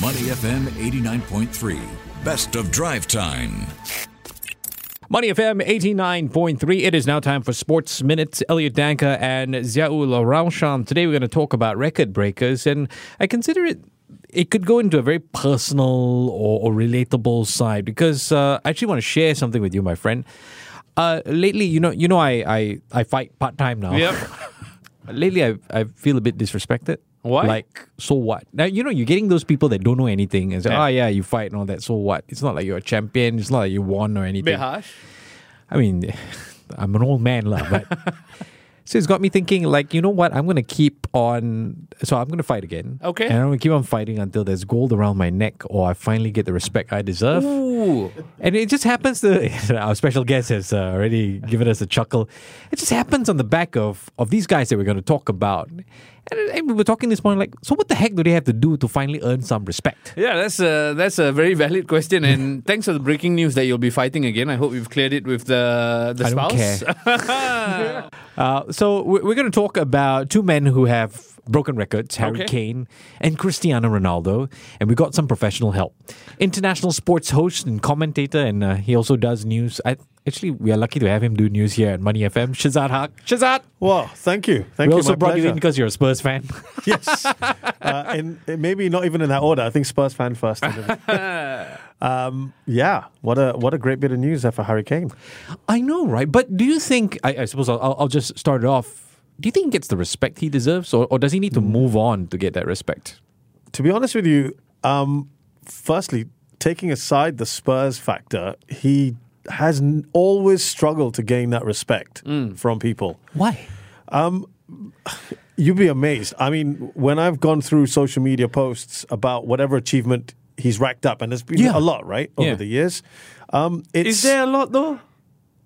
Money FM 89.3. Best of drive time. Money FM 89.3. It is now time for Sports Minutes. Elliott Danker and Ziaul Raushan. Today we're going to talk about record breakers, and I consider it. It could go into a very personal or, or relatable side because uh, I actually want to share something with you, my friend. Uh, lately, you know, you know, I I, I fight part time now. Yep. lately, I I feel a bit disrespected. Why? Like, so what? Now, you know, you're getting those people that don't know anything and say, Yeah. oh, yeah, you fight and all that. So what? It's not like you're a champion. It's not like you won or anything. Bit harsh. I mean, I'm an old man, lah, but so it's got me thinking, like, you know what? I'm gonna keep on. So I'm gonna fight again. Okay. And I'm gonna keep on fighting until there's gold around my neck, or I finally get the respect I deserve. Ooh. And it just happens to our special guest has uh, already given us a chuckle. It just happens on the back of of these guys that we're going to talk about. And, and we were talking this morning, like, so what the heck do they have to do to finally earn some respect? Yeah, that's a that's a very valid question, and thanks for the breaking news that you'll be fighting again. I hope you've cleared it with the the I spouse. Uh, so we- we're going to talk about two men who have broken records, Harry Okay. Kane and Cristiano Ronaldo, and we got some professional help. International sports host and commentator, and uh, he also does news. I, actually, we are lucky to have him do news here at Money FM. Shehzad Haque. Shehzad! Wow, thank you. Thank we you. also my brought you in because you're a Spurs fan. yes. uh, in, in- maybe not even in that order. I think Spurs fan first. um, yeah. What a what a great bit of news there for Harry Kane. I know, right? But do you think, I, I suppose I'll, I'll I'll just start it off. Do you think he gets the respect he deserves, or, or does he need to move on to get that respect? To be honest with you, um, firstly, taking aside the Spurs factor, he has n- always struggled to gain that respect from people. Why? You'd be amazed. I mean, when I've gone through social media posts about whatever achievement he's racked up, and there's been Yeah. a lot, right, over Yeah. the years. Um, it's Is there a lot though?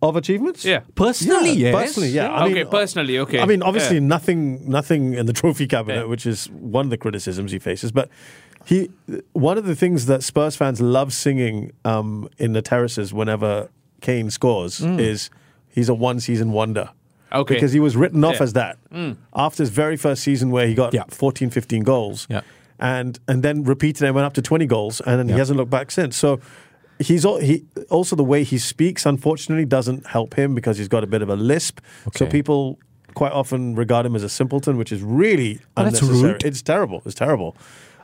Of achievements? Yeah. Personally, yeah, yes. Personally, yeah. I okay, mean, personally, okay. I mean, obviously, Yeah. nothing, nothing in the trophy cabinet, Yeah. which is one of the criticisms he faces. But he, one of the things that Spurs fans love singing um, in the terraces whenever Kane scores is he's a one-season wonder. Mm. Okay. Because he was written off Yeah. Mm. as that after his very first season where he got Yeah. 14, 15 goals. Yeah. And and then repeated and went up to 20 goals and then Yeah. he hasn't looked back since. So he's he also the way he speaks unfortunately doesn't help him because he's got a bit of a lisp. So people quite often regard him as a simpleton, which is really Oh, unnecessary. rude. It's terrible. It's terrible.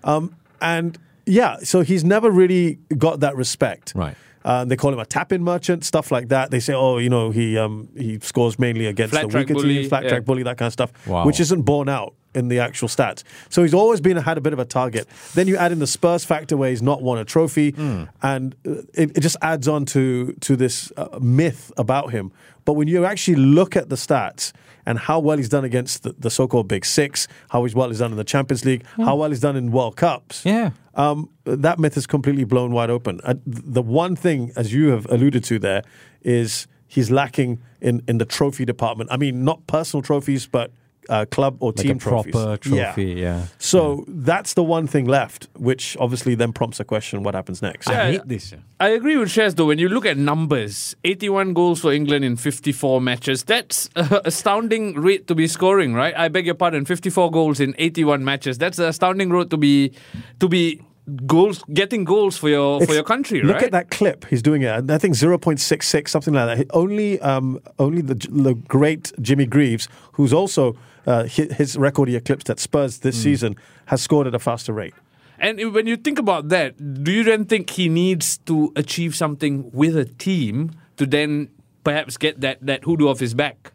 Um, and yeah, so he's never really got that respect. Right. Uh, they call him a tap-in merchant, stuff like that. They say, oh, you know, he um, he scores mainly against Flat the weaker bully, teams, flat yeah. track bully, that kind of stuff, Wow. which isn't borne out in the actual stats. So he's always been had a bit of a target. Then you add in the Spurs factor where he's not won a trophy, Hmm. and uh, it, it just adds on to to this uh, myth about him. But when you actually look at the stats and how well he's done against the, the so-called Big Six, how he's well he's done in the Champions League, how well he's done in World Cups. Yeah. um, that myth is completely blown wide open. Uh, the one thing, as you have alluded to there, is he's lacking in, in the trophy department. I mean, not personal trophies, but uh, club or Like team a proper trophies. trophy, yeah. So that's the one thing left, which obviously then prompts a question: What happens next? I hate this. I agree with Shez though. When you look at numbers, 81 goals for England in 54 matches. That's an astounding rate to be scoring, right? I beg your pardon. 54 goals in 81 matches. That's an astounding rate to be to be goals getting goals for your for your country, Look right? at that clip he's doing it. I think zero point six six, something like that. He- Only, um, only the, the great Jimmy Greaves, who's also uh, his, his record he eclipsed at Spurs this season, has scored at a faster rate. And when you think about that, do you then think he needs to achieve something with a team to then perhaps get that that hoodoo off his back?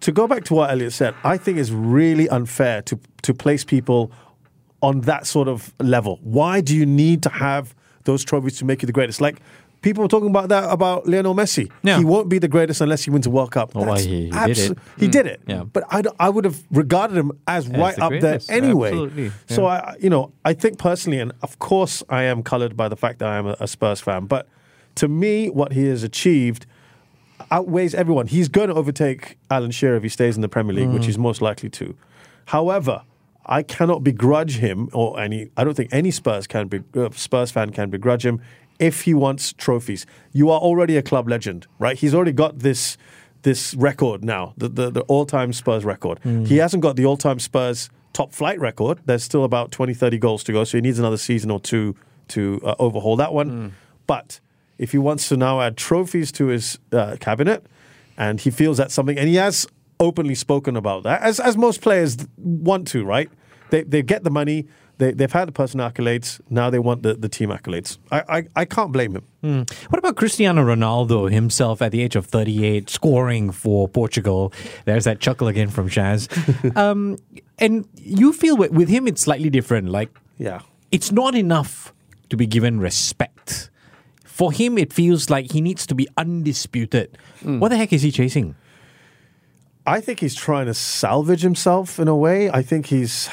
to go back to what Elliott said, I think it's really unfair to to place people on that sort of level. Why do you need to have those trophies to make you the greatest? Like people were talking about that about Lionel Messi. Yeah. He won't be the greatest unless he wins a World Cup. Oh, well, he- he did it. He hmm. did it. Yeah. But I, I would have regarded him as right the up greatest. there anyway. Absolutely. So Yeah. I, you know, I think personally, and of course, I am coloured by the fact that I am a, a Spurs fan. But to me, what he has achieved outweighs everyone. He's going to overtake Alan Shearer if he stays in the Premier League, which mm. he's most likely to. However, I cannot begrudge him, or any. I don't think any Spurs can be uh, Spurs fan can begrudge him if he wants trophies. You are already a club legend, right? He's already got this this record now, the the, the all time Spurs record. He hasn't got the all time Spurs top flight record. There's still about 20, 30 goals to go, so he needs another season or two to uh, overhaul that one. But if he wants to now add trophies to his uh, cabinet, and he feels that's something, and he has openly spoken about that, as as most players want to, right? They they get the money. They, they've had the personal accolades. Now they want the, the team accolades. I, I, I can't blame him. What about Cristiano Ronaldo himself at the age of 38, scoring for Portugal? There's that chuckle again from Shaz. um, and you feel with, with him, it's slightly different. Like, Yeah. it's not enough to be given respect. For him, it feels like he needs to be undisputed. What the heck is he chasing? I think he's trying to salvage himself in a way. I think he's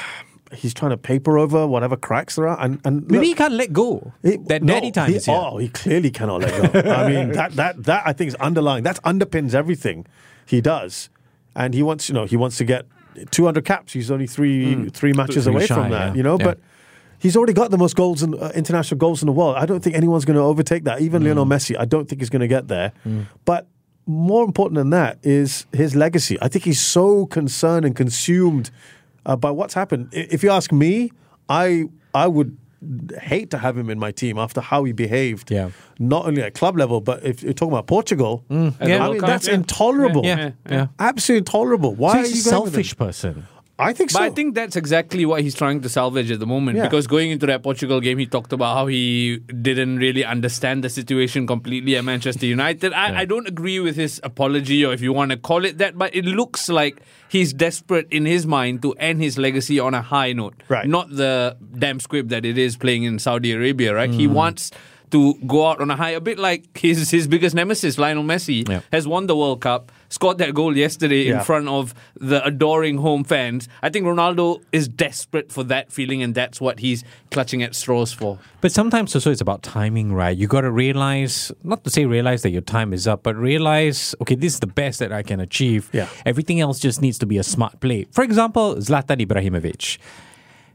he's trying to paper over whatever cracks there are. And, and Maybe look, he can't let go. he- that no, daddy time he- is here. Oh, he clearly cannot let go. I mean, that that that I think is underlying. That underpins everything he does, and he wants you know he wants to get 200 caps. He's only three hmm. three matches away shy, from that. yeah. You know, Yeah. but. He's already got the most goals in uh, international goals in the world. I don't think anyone's going to overtake that. Even hmm. Lionel Messi, I don't think he's going to get there. Hmm. But more important than that is his legacy. I think he's so concerned and consumed uh, by what's happened. If you ask me, I I would hate to have him in my team after how he behaved. Yeah. Not only at club level, but if you're talking about Portugal, Yeah. I mean that's yeah. intolerable. Yeah, yeah. Absolutely intolerable. Why So are he's you a going with him? selfish person. I think so. But I think that's exactly what he's trying to salvage at the moment. Yeah. Because going into that Portugal game, he talked about how he didn't really understand the situation completely at Manchester United. I, I don't agree with his apology, or if you want to call it that, but it looks like he's desperate in his mind to end his legacy on a high note. Right. Not the damn script that it is playing in Saudi Arabia, right? He mm. wants to go out on a high, a bit like his his biggest nemesis, Lionel Messi, Yeah. has won the World Cup, scored that goal yesterday in front of the adoring home fans. I think Ronaldo is desperate for that feeling, and that's what he's clutching at straws for. But sometimes also it's about timing, right? You got to realize, not to say realize that your time is up, but realize, okay, this is the best that I can achieve. Yeah. Everything else just needs to be a smart play. For example, Zlatan Ibrahimovic.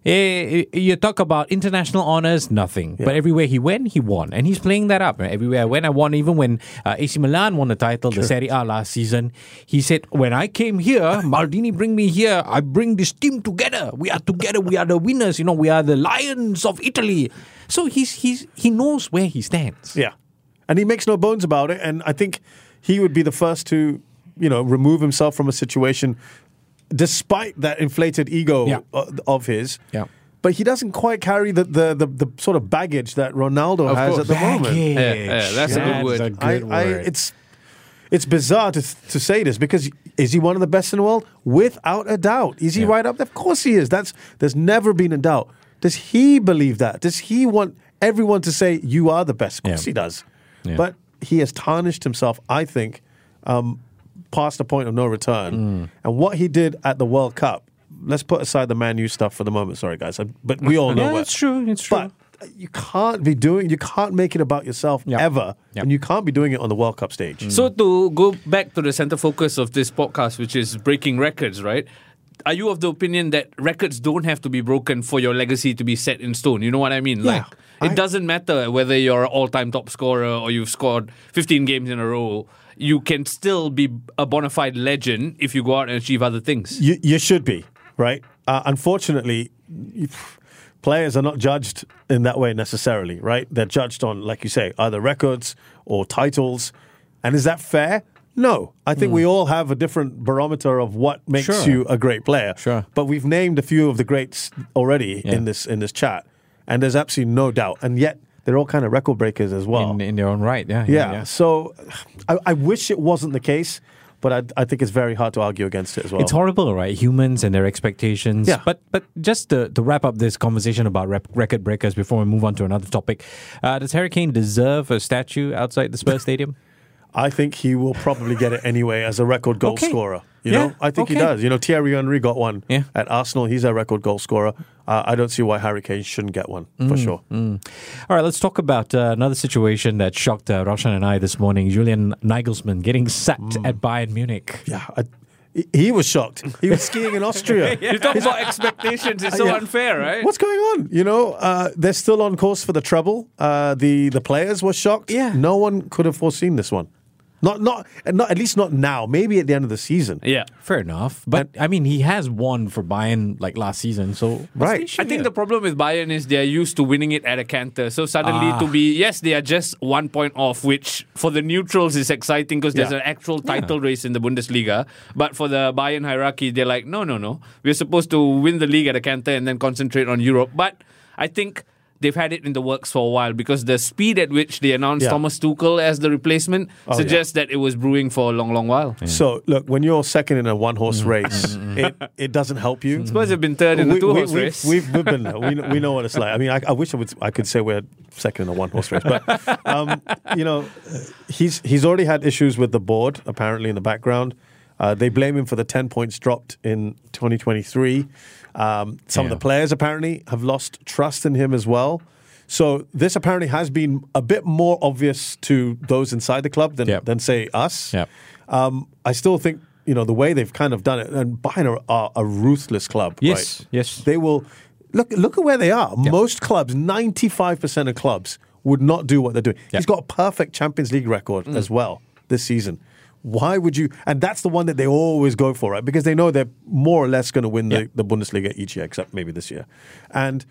Eh, You talk about international honors, nothing. But everywhere he went, he won. And he's playing that up. Everywhere I went, I won. Even when uh, AC Milan won the title, the Serie A last season, he said, When I came here, Maldini bring me here. I bring this team together. We are together. We are the winners. You know, we are the lions of Italy. So he's, he's, he knows where he stands. Yeah. And he makes no bones about it. And I think he would be the first to, you know, remove himself from a situation despite that inflated ego Yeah. of his. Yeah. But he doesn't quite carry the, the, the, the sort of baggage that Ronaldo has course. at the moment. Yeah, yeah, that's a good word. a good I, I, it's it's bizarre to, to say this because is he one of the best in the world? Without a doubt. Is he Yeah. right up there? Of course he is. That's there's never been a doubt. Does he believe that? Does he want everyone to say you are the best? Of course Yeah. he does. Yeah. But he has tarnished himself, I think, um, past the point of no return. Mm. And what he did at the World Cup, let's put aside the Man U stuff for the moment. Sorry, guys. But we all know Yeah, what. it's true. It's true. But you can't be doing, you can't make it about yourself Yeah. ever. Yeah. And you can't be doing it on the World Cup stage. So to go back to the center focus of this podcast, which is breaking records, right? Are you of the opinion that records don't have to be broken for your legacy to be set in stone? You know what I mean? Yeah. Like it I- doesn't matter whether you're an all-time top scorer or you've scored 15 games in a row. You can still be a bona fide legend if you go out and achieve other things. You, you should be, right? Uh, unfortunately, players are not judged in that way necessarily, right? They're judged on, like you say, either records or titles. And is that fair? No. I think we all have a different barometer of what makes Sure. you a great player. Sure. But we've named a few of the greats already Yeah. in this in this chat, and there's absolutely no doubt. And yet they're all kind of record breakers as well. in, in their own right. Yeah. yeah. So I, I wish it wasn't the case, but I, I think it's very hard to argue against it as well. It's horrible, right? Humans and their expectations. Yeah. But but just to, to wrap up this conversation about rep- record breakers before we move on to another topic, uh, does Harry Kane deserve a statue outside the Spurs Stadium? I think he will probably get it anyway as a record goal Okay. scorer. You Yeah, know, I think he does. You know, Thierry Henry got one Yeah. at Arsenal. He's a record goal scorer. Uh, I don't see why Harry Kane shouldn't get one for Mm, sure. All right, let's talk about uh, another situation that shocked uh, Raushan and I this morning. Julian Nagelsmann getting sacked Mm. at Bayern Munich. Yeah, I, he- was shocked. He was skiing in Austria. You talk about expectations, it's so Yeah. unfair, right? What's going on? You know, uh, they're still on course for the treble. Uh, the the players were shocked. Yeah. no one could have foreseen this one. Not not not at least not now. Maybe at the end of the season. Yeah. Fair enough. But I mean, he has won for Bayern like last season. So Right. I think here? the problem with Bayern is they're used to winning it at a canter. So suddenly Ah. to be, yes, they are just one point off, which for the neutrals is exciting because there's Yeah. an actual title race in the Bundesliga. But for the Bayern hierarchy, they're like, no, no, no. We're supposed to win the league at a canter and then concentrate on Europe. But I think they've had it in the works for a while because the speed at which they announced Yeah. Thomas Tuchel as the replacement Oh, suggests that it was brewing for a long, long while. So look, when you're second in a one horse Mm. race, it, it doesn't help you. Spurs have been third in the We- two horse we've, race. We've, we've been there. We, know- we know what it's like. I mean, I, I wish I would. I could say we're second in a one horse race, but um, you know, he's he's already had issues with the board apparently in the background. Uh, they blame him for the ten points dropped in 2023. Um, some of the players apparently have lost trust in him as well. So this apparently has been a bit more obvious to those inside the club than Yep. than say us. Yep. Um, I still think you know the way they've kind of done it, and Bayern are, are a ruthless club. Yes, right? yes. They will look. Look at where they are. Most clubs, ninety-five percent of clubs, would not do what they're doing. Yeah. He's got a perfect Champions League record Mm. as well this season. Why would you? And that's the one that they always go for, right? Because they know they're more or less going to win Yeah. the, the Bundesliga each year, except maybe this year. And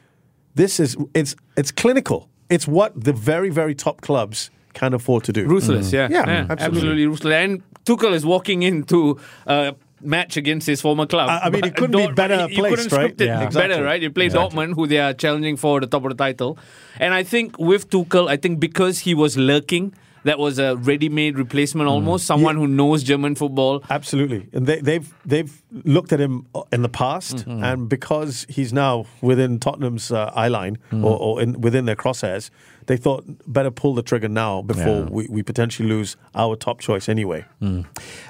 this is it's it's clinical. It's what the very very top clubs can afford to do. Ruthless, mm-hmm. yeah. Yeah, absolutely. ruthless. And Tuchel is walking into a match against his former club. I- I mean, he couldn't be better he- he placed, couldn't right? script it Yeah. better, right? You play Exactly. Dortmund, who they are challenging for the top of the title. And I think with Tuchel, I think because he was lurking, that was a ready-made replacement almost, someone who knows German football. Absolutely, and they, they've they've looked at him in the past, Mm-hmm. and because he's now within Tottenham's uh, eye line Mm-hmm. or, or in, within their crosshairs, they thought better pull the trigger now before Yeah. we, we potentially lose our top choice anyway.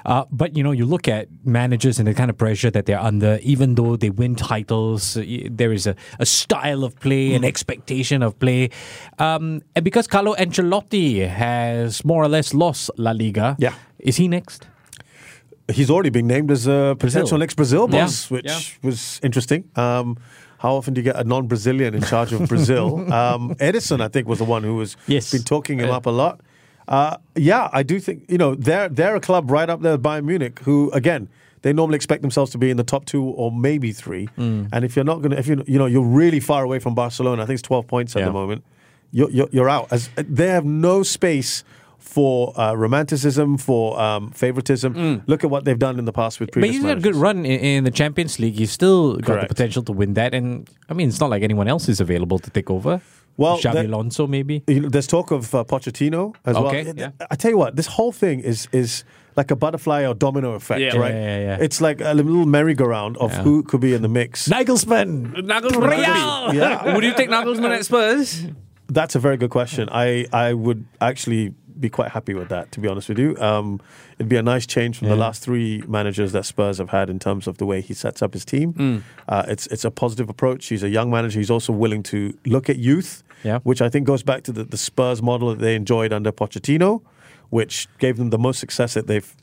Uh, but you know, you look at managers and the kind of pressure that they're under. Even though they win titles, there is a, a style of play, Mm. an expectation of play, um, and because Carlo Ancelotti has more or less lost La Liga, Yeah. is he next? He's already been named as a potential next Brazil Yeah, boss, which yeah. was interesting. Um, how often do you get a non-Brazilian in charge of Brazil? um, Edison, I think, was the one who was Yes. been talking him up a lot. Uh, yeah, I do think you know they're they're a club right up there with Bayern Munich, who again they normally expect themselves to be in the top two or maybe three. Mm. And if you're not gonna, if you you know you're really far away from Barcelona, I think it's 12 points at Yeah. the moment. You're, you're you're out. As they have no space for uh, romanticism, for um, favoritism. Look at what they've done in the past with previous. But previous he's had a good run in, in the Champions League. He's still got the potential to win that, and I mean, it's not like anyone else is available to take over. Well, Xabi that- Alonso maybe. There's talk of uh, Pochettino as Okay, well. yeah. I tell you what, this whole thing is is like a butterfly or domino effect, Yeah. right? Yeah, yeah, yeah. It's like a little merry-go-round of Yeah. who could be in the mix. Nagelsmann. Nagelsmann could Real! be. Yeah. Would you take Nagelsmann at Spurs? That's a very good question. I, I would actually be quite happy with that, to be honest with you. Um, it'd be a nice change from the last three managers that Spurs have had in terms of the way he sets up his team. Hmm. Uh, it's it's a positive approach. He's a young manager. He's also willing to look at youth, Yeah. which I think goes back to the, the Spurs model that they enjoyed under Pochettino, which gave them the most success that they've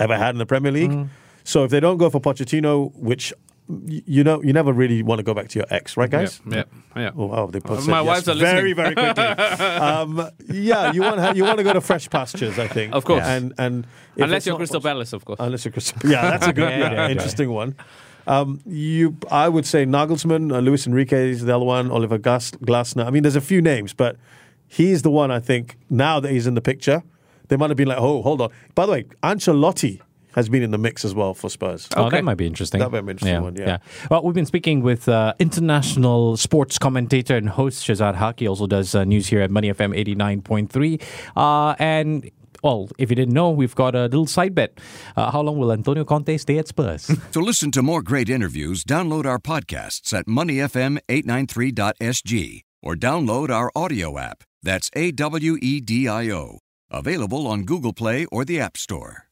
ever had in the Premier League. Hmm. So if they don't go for Pochettino, which you know, you never really want to go back to your ex, right, guys? Yeah, yeah. Oh, wow, they both my yes wives are very, listening. very quickly. um, yeah, you want you want to go to fresh pastures, I think. Of course. and and if Unless you're Crystal Palace, of course. Unless you're Crystal, yeah, that's a good, Yeah, yeah, yeah, yeah. interesting one. Um, you, I would say Nagelsmann, uh, Luis Enrique is the other one, Oliver Gas- Glasner. I mean, there's a few names, but he's the one I think now that he's in the picture. They might have been like, oh, hold on. By the way, Ancelotti has been in the mix as well for Spurs. Oh, that might be interesting. That might be an interesting one, yeah. Well, we've been speaking with uh, international sports commentator and host Shehzad Haque. He also does uh, news here at Money FM 89.3. Uh, and, well, if you didn't know, we've got a little side bet. Uh, how long will Antonio Conte stay at Spurs? To listen to more great interviews, download our podcasts at moneyfm893.sg or download our audio app. That's A W E D I O. Available on Google Play or the App Store.